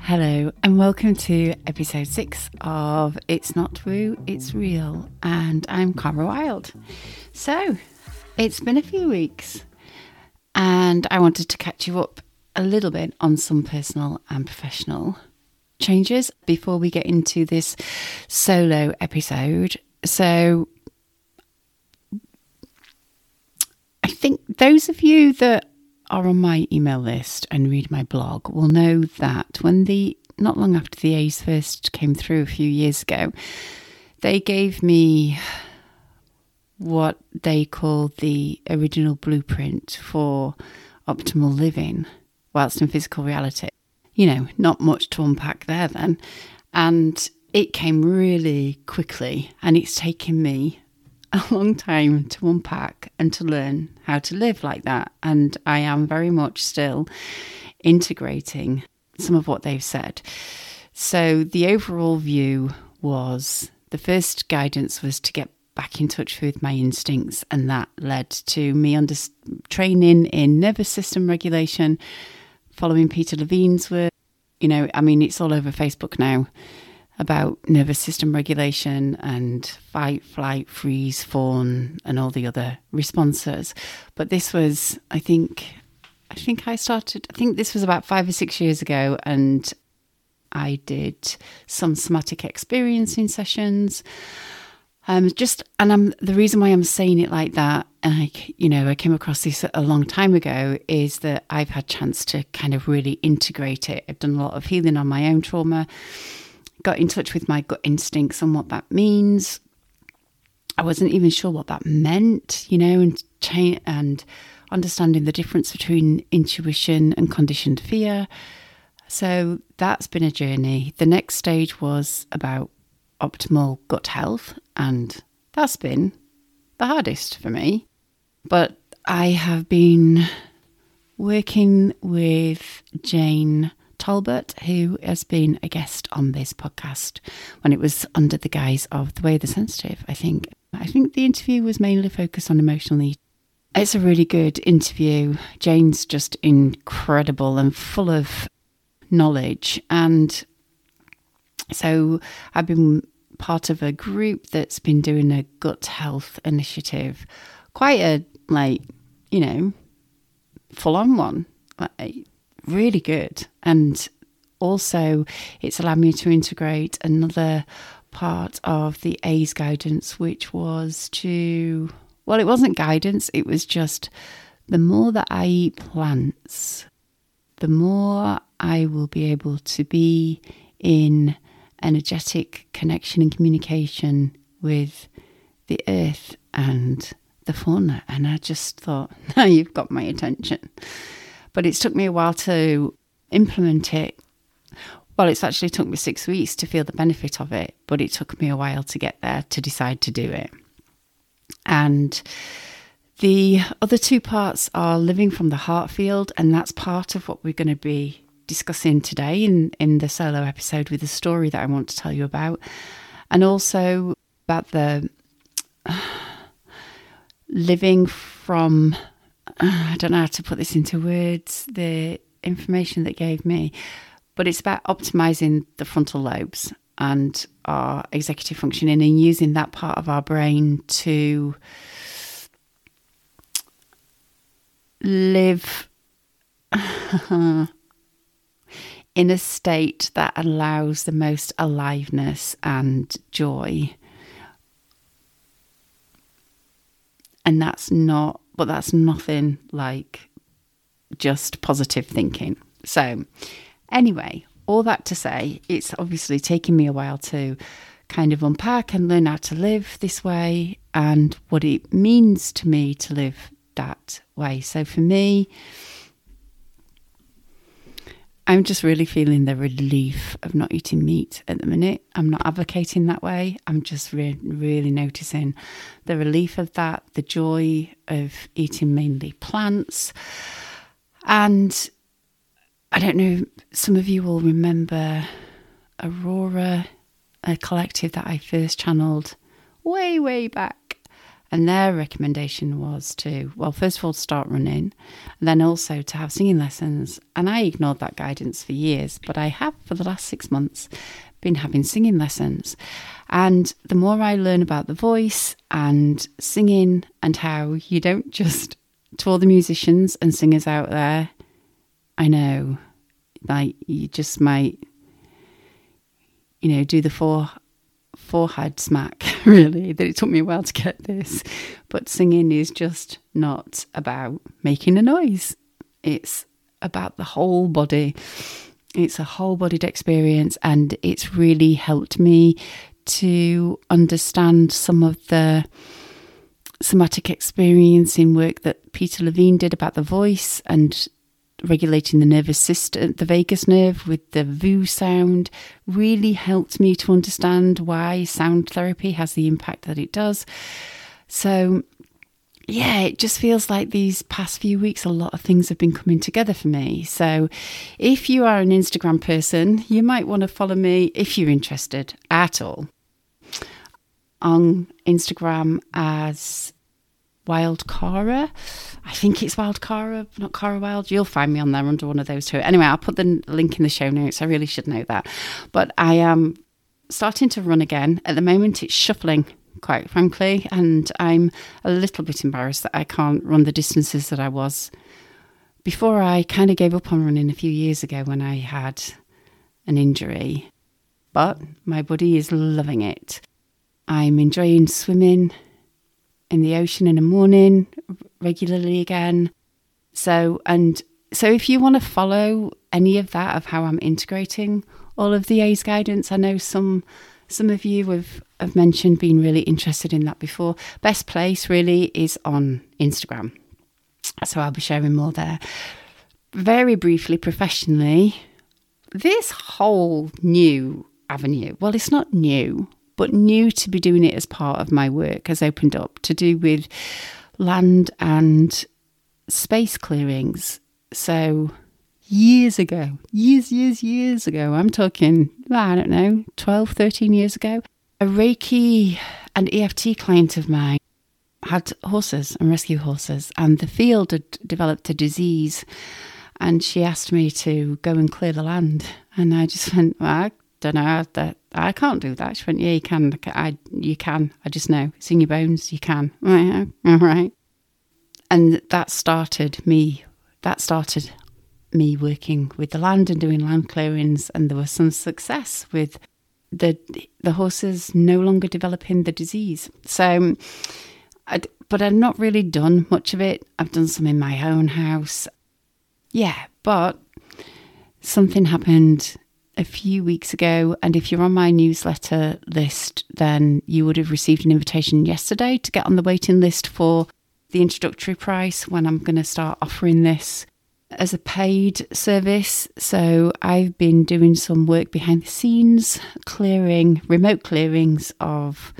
Hello, and welcome to episode six of It's Not Woo, It's Real. And I'm Cara Wilde. So, it's been a few weeks, and I wanted to catch you up a little bit on some personal and professional changes before we get into this solo episode. So, I think those of you that are on my email list and read my blog will know that when the not long after the A's first came through a few years ago, they gave me what they call the original blueprint for optimal living whilst in physical reality. You know, not much to unpack there then. And it came really quickly, and it's taken me a long time to unpack and to learn how to live like that. And I am very much still integrating some of what they've said. So the overall view was the first guidance was to get back in touch with my instincts, and that led to me under training in nervous system regulation, following Peter Levine's work. You know, I mean, it's all over Facebook now about nervous system regulation and fight, flight, freeze, fawn, and all the other responses. But this was, I think, I think I started, I think this was about five or six years ago, and I did some somatic experiencing sessions. Um, just, and I'm the reason why I'm saying it like that, and I, you know, I came across this a long time ago, is that I've had chance to kind of really integrate it. I've done a lot of healing on my own trauma got in touch with my gut instincts and what that means. I wasn't even sure what that meant, you know, and cha- and understanding the difference between intuition and conditioned fear. So that's been a journey. The next stage was about optimal gut health, and that's been the hardest for me. But I have been working with Jane Talbot, who has been a guest on this podcast when it was under the guise of The Way of the Sensitive, I think. I think the interview was mainly focused on emotional. It's a really good interview. Jane's just incredible and full of knowledge. And so I've been part of a group that's been doing a gut health initiative, quite a, like, you know, full on one. Like, really good. And also, it's allowed me to integrate another part of the A's guidance, which was to, well, it wasn't guidance, it was just the more that I eat plants, the more I will be able to be in energetic connection and communication with the earth and the fauna. And I just thought, now you've got my attention. But it's took me a while to implement it. Well, it's actually took me six weeks to feel the benefit of it, but it took me a while to get there to decide to do it. And the other two parts are living from the heart field, and that's part of what we're going to be discussing today in, in the solo episode with the story that I want to tell you about, and also about the uh, living from I don't know how to put this into words, the information that gave me, but it's about optimizing the frontal lobes and our executive functioning and using that part of our brain to live in a state that allows the most aliveness and joy. And that's not but that's nothing like just positive thinking. So, anyway, all that to say, it's obviously taken me a while to kind of unpack and learn how to live this way and what it means to me to live that way. So, for me, I'm just really feeling the relief of not eating meat at the minute. I'm not advocating that way. I'm just re- really noticing the relief of that, the joy of eating mainly plants. And I don't know, some of you will remember Aurora, a collective that I first channeled way, way back. And their recommendation was to, well, first of all, start running, and then also to have singing lessons. And I ignored that guidance for years, but I have for the last six months been having singing lessons. And the more I learn about the voice and singing and how you don't just, to all the musicians and singers out there, I know, like, you just might, you know, do the four forehead smack, really, that it took me a while to get this. But singing is just not about making a noise, it's about the whole body. It's a whole bodied experience, and it's really helped me to understand some of the somatic experiencing work that Peter Levine did about the voice and regulating the nervous system, the vagus nerve with the voo sound, really helped me to understand why sound therapy has the impact that it does. So, yeah, it just feels like these past few weeks, a lot of things have been coming together for me. So, if you are an Instagram person, you might want to follow me if you're interested at all on Instagram as Wilde Cara. I think it's Wilde Cara, not Cara Wilde. You'll find me on there under one of those two. Anyway, I'll put the link in the show notes. I really should know that. But I am starting to run again. At the moment, it's shuffling, quite frankly, and I'm a little bit embarrassed that I can't run the distances that I was before. I kind of gave up on running a few years ago when I had an injury, but my body is loving it. I'm enjoying swimming in the ocean in the morning regularly again. So, and so if you want to follow any of that of how I'm integrating all of the A's guidance, I know some some of you have, have mentioned being really interested in that before. Best place really is on Instagram. So I'll be sharing more there. Very briefly, professionally, this whole new avenue, well, it's not new, but new to be doing it as part of my work has opened up to do with land and space clearings. So, years ago, years, years, years ago, I'm talking, I don't know, 12, 13 years ago, a Reiki and EFT client of mine had horses and rescue horses, and the field had developed a disease. And she asked me to go and clear the land. And I just went, well, I don't know that I can't do that. She went, yeah, you can. I, you can. I just know it's in your bones. You can. All right. And that started me. That started me working with the land and doing land clearings, and there was some success with the the horses no longer developing the disease. So, I'd, but I'd not really done much of it. I've done some in my own house. Yeah, but something happened a few weeks ago. And if you're on my newsletter list, then you would have received an invitation yesterday to get on the waiting list for the introductory price when I'm going to start offering this as a paid service. So I've been doing some work behind the scenes, clearing remote clearings of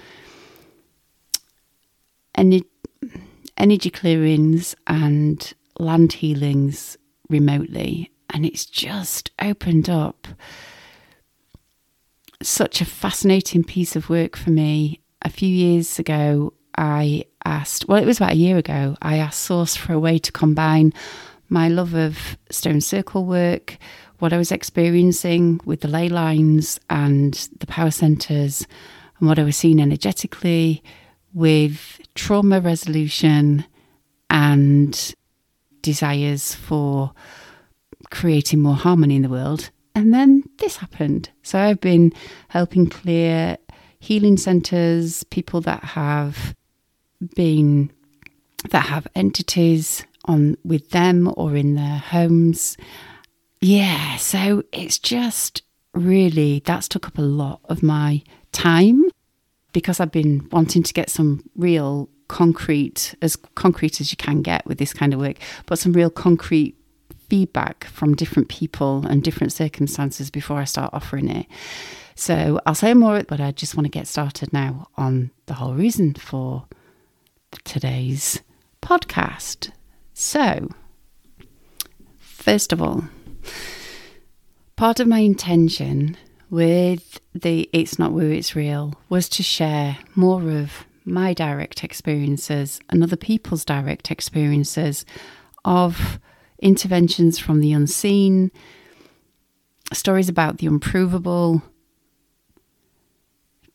energy, clearings and land healings remotely and it's just opened up such a fascinating piece of work for me. A few years ago, I asked, well, it was about a year ago, I asked Source for a way to combine my love of stone circle work, what I was experiencing with the ley lines and the power centers, and what I was seeing energetically with trauma resolution and desires for creating more harmony in the world. And then this happened. So I've been helping clear healing centers, people that have been that have entities on with them or in their homes. Yeah, so it's just really that's took up a lot of my time because I've been wanting to get some real concrete as concrete as you can get with this kind of work, but some real concrete feedback from different people and different circumstances before I start offering it. So I'll say more, but I just want to get started now on the whole reason for today's podcast. So, first of all, part of my intention with the It's Not Woo, It's Real was to share more of my direct experiences and other people's direct experiences of interventions from the unseen, stories about the unprovable,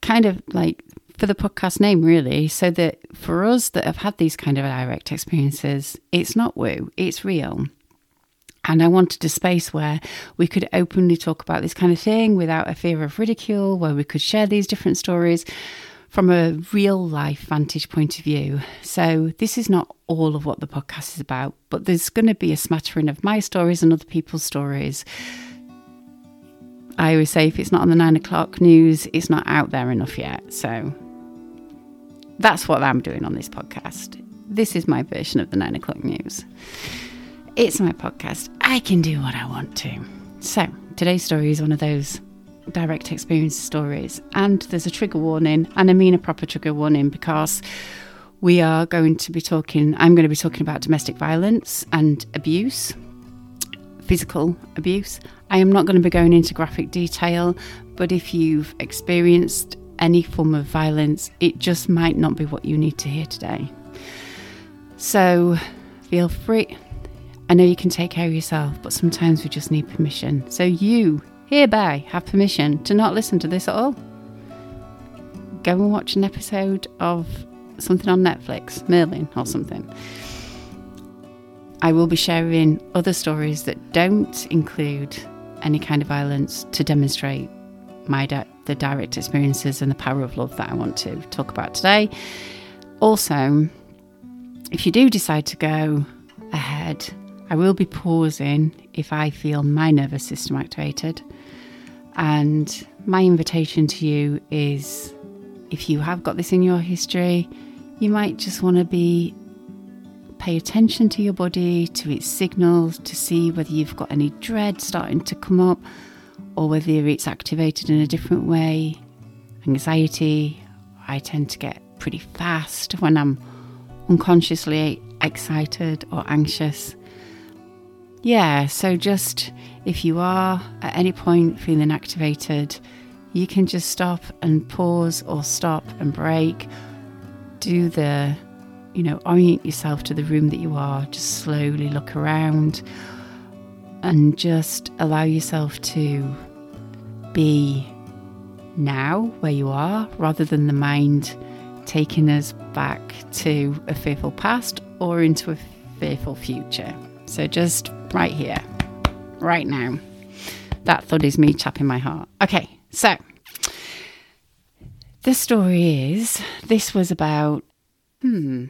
kind of like for the podcast name, really, so that for us that have had these kind of direct experiences, it's not woo, it's real. And I wanted a space where we could openly talk about this kind of thing without a fear of ridicule, where we could share these different stories from a real life vantage point of view. So, this is not all of what the podcast is about, but there's going to be a smattering of my stories and other people's stories. I always say if it's not on the nine o'clock news, it's not out there enough yet. So, that's what I'm doing on this podcast. This is my version of the nine o'clock news. It's my podcast. I can do what I want to. So, today's story is one of those direct experience stories. And there's a trigger warning, and I mean a proper trigger warning because we are going to be talking, I'm going to be talking about domestic violence and abuse, physical abuse. I am not going to be going into graphic detail, but if you've experienced any form of violence, it just might not be what you need to hear today. So feel free. I know you can take care of yourself, but sometimes we just need permission. So you hereby have permission to not listen to this at all. Go and watch an episode of something on Netflix, Merlin or something. I will be sharing other stories that don't include any kind of violence to demonstrate my di- the direct experiences and the power of love that I want to talk about today. Also, if you do decide to go ahead, I will be pausing if I feel my nervous system activated. And my invitation to you is if you have got this in your history, you might just want to be pay attention to your body, to its signals, to see whether you've got any dread starting to come up or whether it's activated in a different way. Anxiety, I tend to get pretty fast when I'm unconsciously excited or anxious. Yeah, so just if you are at any point feeling activated, you can just stop and pause or stop and break. Do the, you know, orient yourself to the room that you are. Just slowly look around and just allow yourself to be now where you are rather than the mind taking us back to a fearful past or into a fearful future. So just right here, right now. That thud is me tapping my heart. Okay, so the story is this was about, hmm,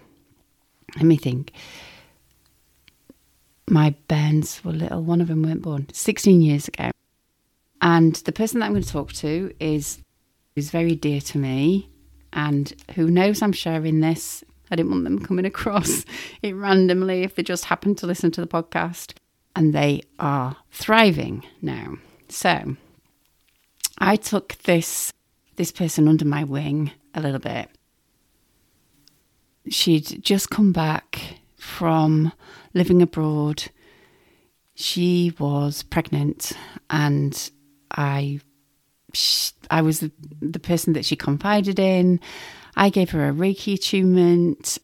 let me think. My bairns were little, one of them weren't born 16 years ago. And the person that I'm going to talk to is is very dear to me and who knows I'm sharing this I didn't want them coming across it randomly if they just happened to listen to the podcast. And they are thriving now. So I took this this person under my wing a little bit. She'd just come back from living abroad. She was pregnant and I I was the, the person that she confided in. I gave her a Reiki attunement,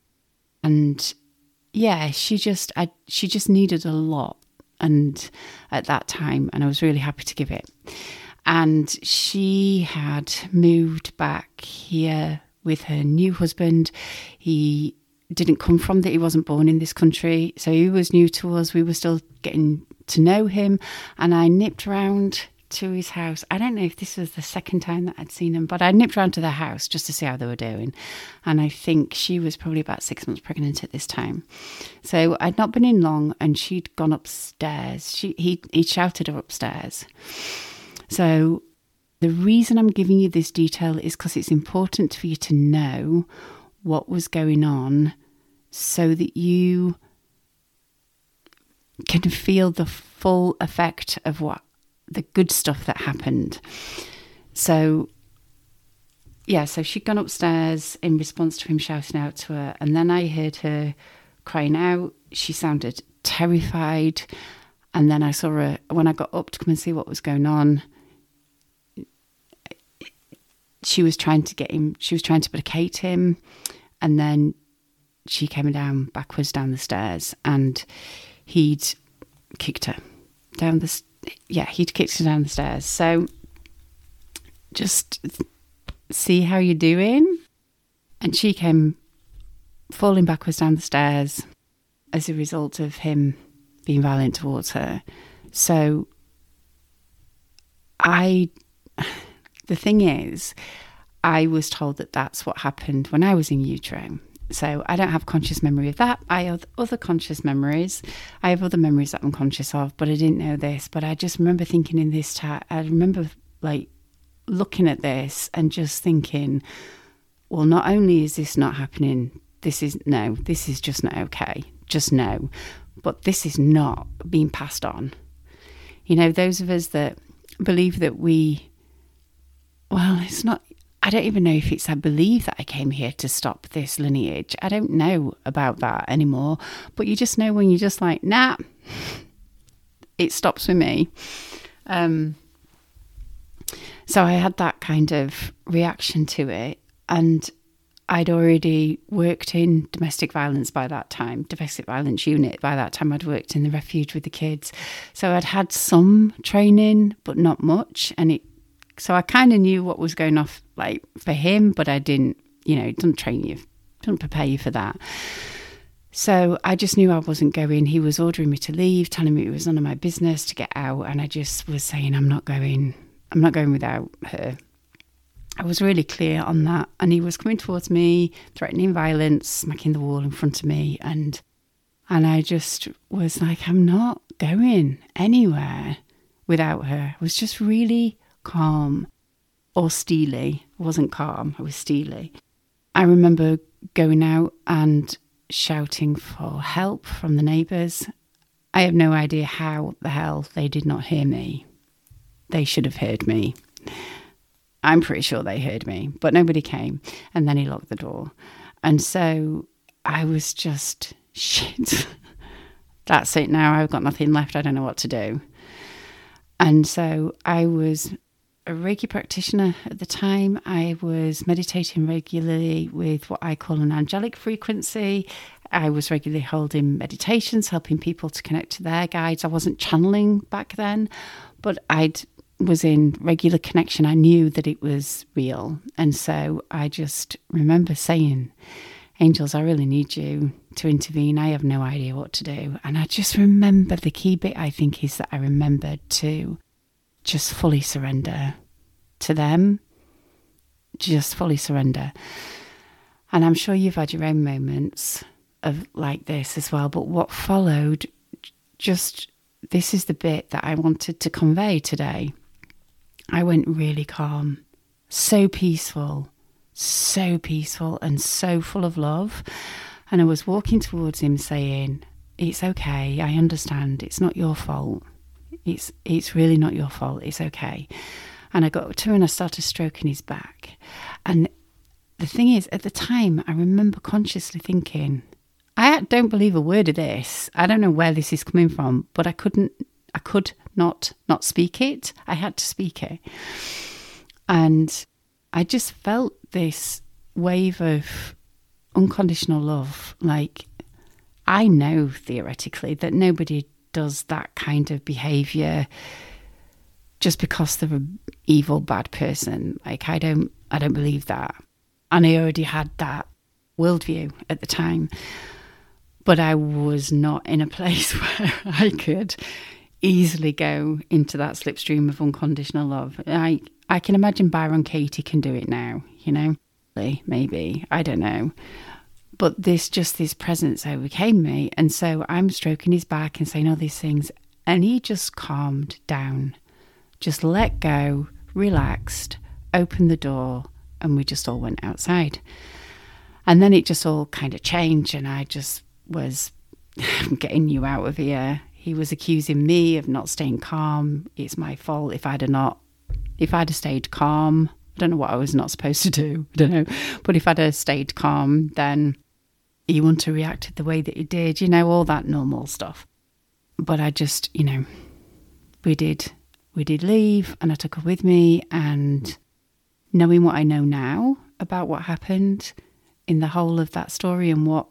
and yeah, she just I, she just needed a lot, and at that time, and I was really happy to give it. And she had moved back here with her new husband. He didn't come from that he wasn't born in this country so he was new to us we were still getting to know him and i nipped around to his house. I don't know if this was the second time that I'd seen him, but I nipped round to their house just to see how they were doing. And I think she was probably about six months pregnant at this time. So I'd not been in long and she'd gone upstairs. She he he shouted her upstairs. So the reason I'm giving you this detail is because it's important for you to know what was going on so that you can feel the full effect of what the good stuff that happened. So, yeah, so she'd gone upstairs in response to him shouting out to her, and then I heard her crying out. She sounded terrified. And then I saw her when I got up to come and see what was going on. she was trying to get him, she was trying to placate him. And then she came down backwards down the stairs and he'd kicked her down the, yeah, he'd kicked her down the stairs. So just see how you're doing. And she came falling backwards down the stairs as a result of him being violent towards her. So I, the thing is, I was told that that's what happened when I was in utero. So I don't have conscious memory of that. I have other conscious memories. I have other memories that I'm conscious of, but I didn't know this. But I just remember thinking in this time, I remember like looking at this and just thinking, well, not only is this not happening, this is no, this is just not okay. Just no. But this is not being passed on. You know, those of us that believe that we, well, it's not, I don't even know if it's I believe that I came here to stop this lineage. I don't know about that anymore. But you just know when you're just like, nah, it stops with me. Um, so I had that kind of reaction to it. And I'd already worked in domestic violence by that time, domestic violence unit. By that time, I'd worked in the refuge with the kids. So I'd had some training, but not much. And it, so I kind of knew what was going off like for him, but I didn't, you know, doesn't train you, doesn't prepare you for that. So I just knew I wasn't going. He was ordering me to leave, telling me it was none of my business to get out. And I just was saying, I'm not going. I'm not going without her. I was really clear on that. And he was coming towards me, threatening violence, smacking the wall in front of me. And and I just was like, I'm not going anywhere without her. I was just really calm or steely. I wasn't calm, I was steely. I remember going out and shouting for help from the neighbours. I have no idea how the hell they did not hear me. They should have heard me. I'm pretty sure they heard me, but nobody came. And then he locked the door. And so I was just, shit, that's it now. I've got nothing left. I don't know what to do. And so I was a Reiki practitioner at the time. I was meditating regularly with what I call an angelic frequency. I was regularly holding meditations, helping people to connect to their guides. I wasn't channeling back then, but I'd was in regular connection, I knew that it was real. And so I just remember saying, Angels, I really need you to intervene. I have no idea what to do. And I just remember the key bit, I think, is that I remembered to just fully surrender to them, just fully surrender. And I'm sure you've had your own moments of like this as well. But what followed, just this is the bit that I wanted to convey today. I went really calm, so peaceful, so peaceful, and so full of love. And I was walking towards him saying, It's okay, I understand, it's not your fault. It's it's really not your fault, it's okay. And I got to and I started stroking his back. And the thing is, at the time, I remember consciously thinking, I don't believe a word of this. I don't know where this is coming from, but I couldn't, I could not not speak it. I had to speak it. And I just felt this wave of unconditional love. Like, I know theoretically that nobody does that kind of behavior just because they're an evil, bad person. Like, I don't, I don't believe that. And I already had that worldview at the time. But I was not in a place where I could easily go into that slipstream of unconditional love. I I can imagine Byron Katie can do it now, you know? Maybe. I don't know. But this just this presence overcame me. And so I'm stroking his back and saying all these things. And he just calmed down, just let go, relaxed, opened the door, and we just all went outside. And then it just all kind of changed, and I just was getting you out of here. He was accusing me of not staying calm. It's my fault if I'd have not, if I'd have stayed calm. I don't know what I was not supposed to do. I don't know. But if I'd have stayed calm, then he wouldn't have reacted the way that he did, you know, all that normal stuff. But I just, you know, we did we did leave and I took her with me and knowing what I know now about what happened in the whole of that story and what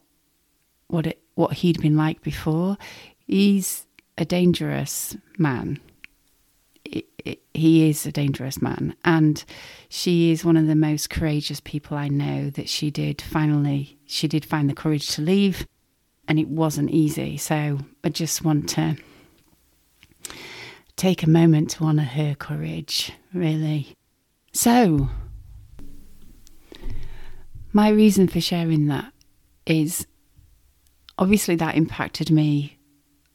what it what he'd been like before, he's a dangerous man. He is a dangerous man, and she is one of the most courageous people I know. That she did finally, she did find the courage to leave, and it wasn't easy. So I just want to take a moment to honour her courage, really. So, my reason for sharing that is obviously that impacted me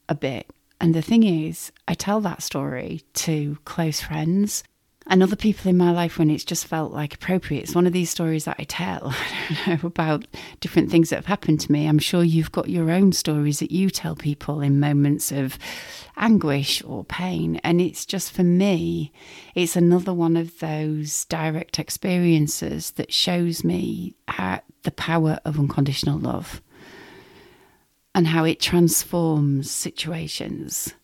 a bit. And the thing is, I tell that story to close friends and other people in my life when it's just felt like appropriate. It's one of these stories that I tell I know, about different things that have happened to me. I'm sure you've got your own stories that you tell people in moments of anguish or pain. And it's just for me, it's another one of those direct experiences that shows me how, the power of unconditional love and how it transforms situations.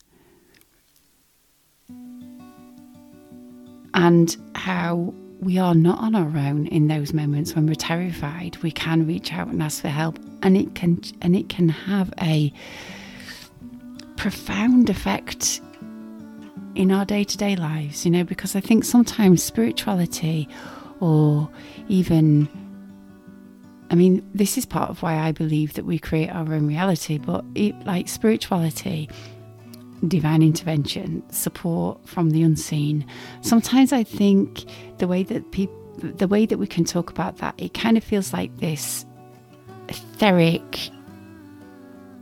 And how we are not on our own in those moments when we're terrified. We can reach out and ask for help, and it can and it can have a profound effect in our day to day lives, you know, because I think sometimes spirituality or even, I mean, this is part of why I believe that we create our own reality, but it, like spirituality, divine intervention, support from the unseen, sometimes I think the way that people, the way that we can talk about that, it kind of feels like this etheric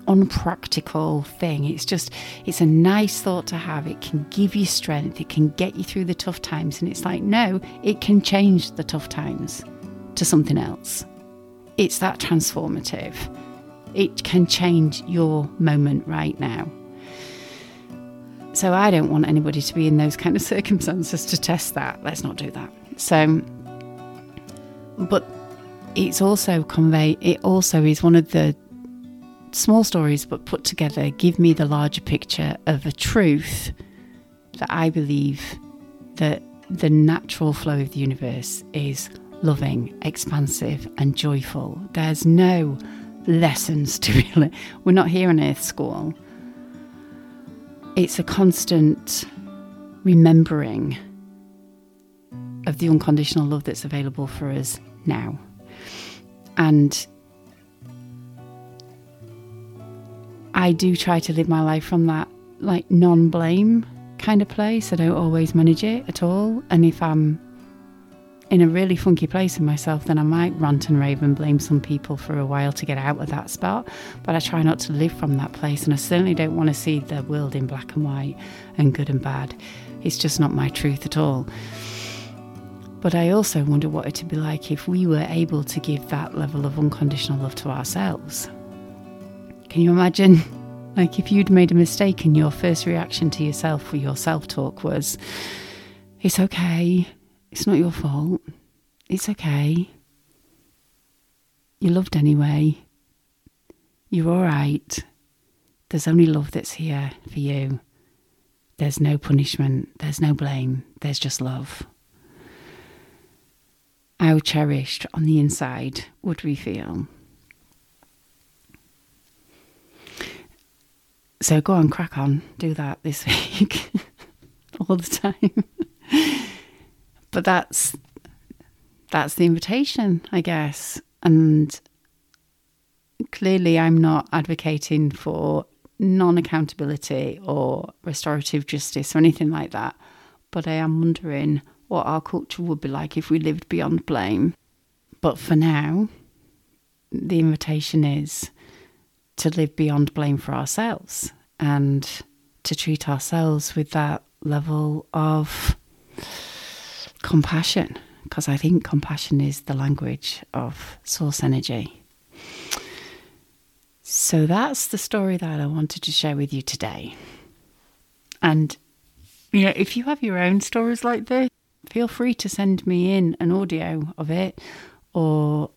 unpractical thing. It's just, it's a nice thought to have. It can give you strength, it can get you through the tough times. And it's like, no, it can change the tough times to something else. It's that transformative. It can change your moment right now. So I don't want anybody to be in those kind of circumstances to test that. Let's not do that. So, but it's also convey. It also is one of the small stories but put together give me the larger picture of a truth that I believe that the natural flow of the universe is loving, expansive, and joyful. There's no lessons to be learned. We're not here on Earth School. It's a constant remembering of the unconditional love that's available for us now. And I do try to live my life from that like non blame kind of place. I don't always manage it at all. And if I'm in a really funky place in myself, then I might rant and rave and blame some people for a while to get out of that spot. But I try not to live from that place. And I certainly don't want to see the world in black and white and good and bad. It's just not my truth at all. But I also wonder what it'd be like if we were able to give that level of unconditional love to ourselves. Can you imagine? Like if you'd made a mistake and your first reaction to yourself for your self talk was, it's okay, it's not your fault, it's okay, you're loved anyway, you're all right, there's only love that's here for you, there's no punishment, there's no blame, there's just love. How cherished on the inside would we feel? So go on, crack on, do that this week. All the time. but that's that's the invitation, I guess. And clearly I'm not advocating for non-accountability or restorative justice or anything like that. But I am wondering what our culture would be like if we lived beyond blame. But for now, the invitation is to live beyond blame for ourselves and to treat ourselves with that level of compassion, because I think compassion is the language of source energy. So that's the story that I wanted to share with you today. And, you know, if you have your own stories like this, feel free to send me in an audio of it or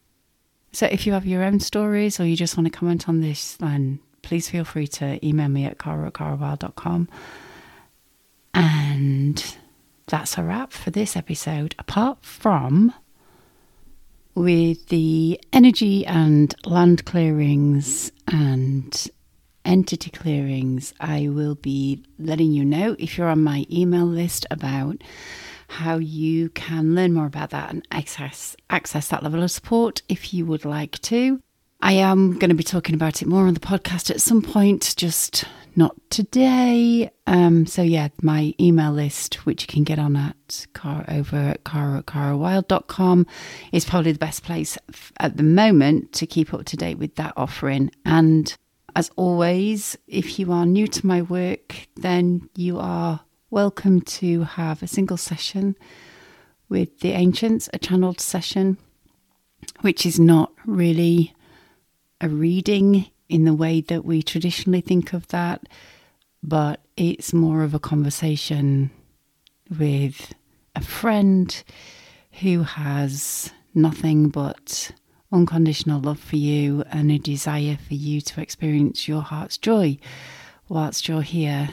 so if you have your own stories or you just want to comment on this, then please feel free to email me at cara at carawilde.com. And that's a wrap for this episode, apart from with the energy and land clearings and entity clearings, I will be letting you know if you're on my email list about how you can learn more about that and access access that level of support if you would like to. I am going to be talking about it more on the podcast at some point, just not today. Um, so yeah, my email list, which you can get on at car over at cara, carawilde.com, is probably the best place at the moment to keep up to date with that offering. And as always, if you are new to my work, then you are welcome to have a single session with the ancients, a channeled session, which is not really a reading in the way that we traditionally think of that, but it's more of a conversation with a friend who has nothing but unconditional love for you and a desire for you to experience your heart's joy whilst you're here.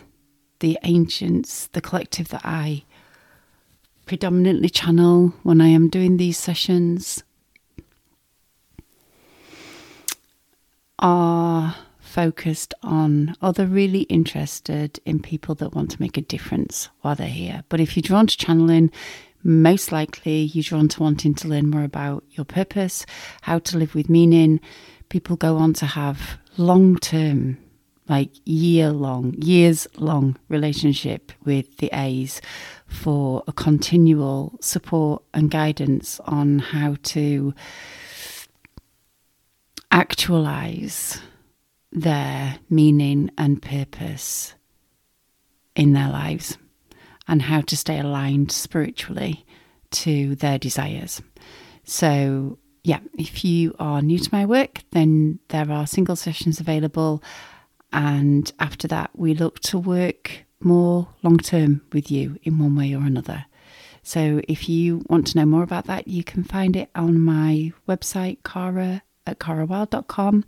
The ancients, the collective that I predominantly channel when I am doing these sessions, are focused on or they're really interested in people that want to make a difference while they're here. But if you're drawn to channeling, most likely you're drawn to wanting to learn more about your purpose, how to live with meaning. People go on to have long term, like year long, years long relationship with the A's for a continual support and guidance on how to actualize their meaning and purpose in their lives and how to stay aligned spiritually to their desires. So, yeah, if you are new to my work, then there are single sessions available. And after that, we look to work more long term with you in one way or another. So, if you want to know more about that, you can find it on my website, Cara at carawilde.com,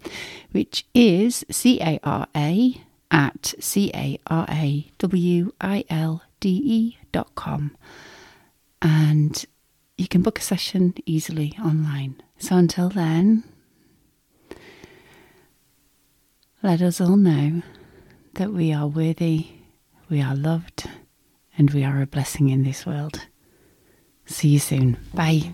which is C A R A at C A R A W I L D E dot com. And you can book a session easily online. So until then, let us all know that we are worthy, we are loved, and we are a blessing in this world. See you soon. Bye.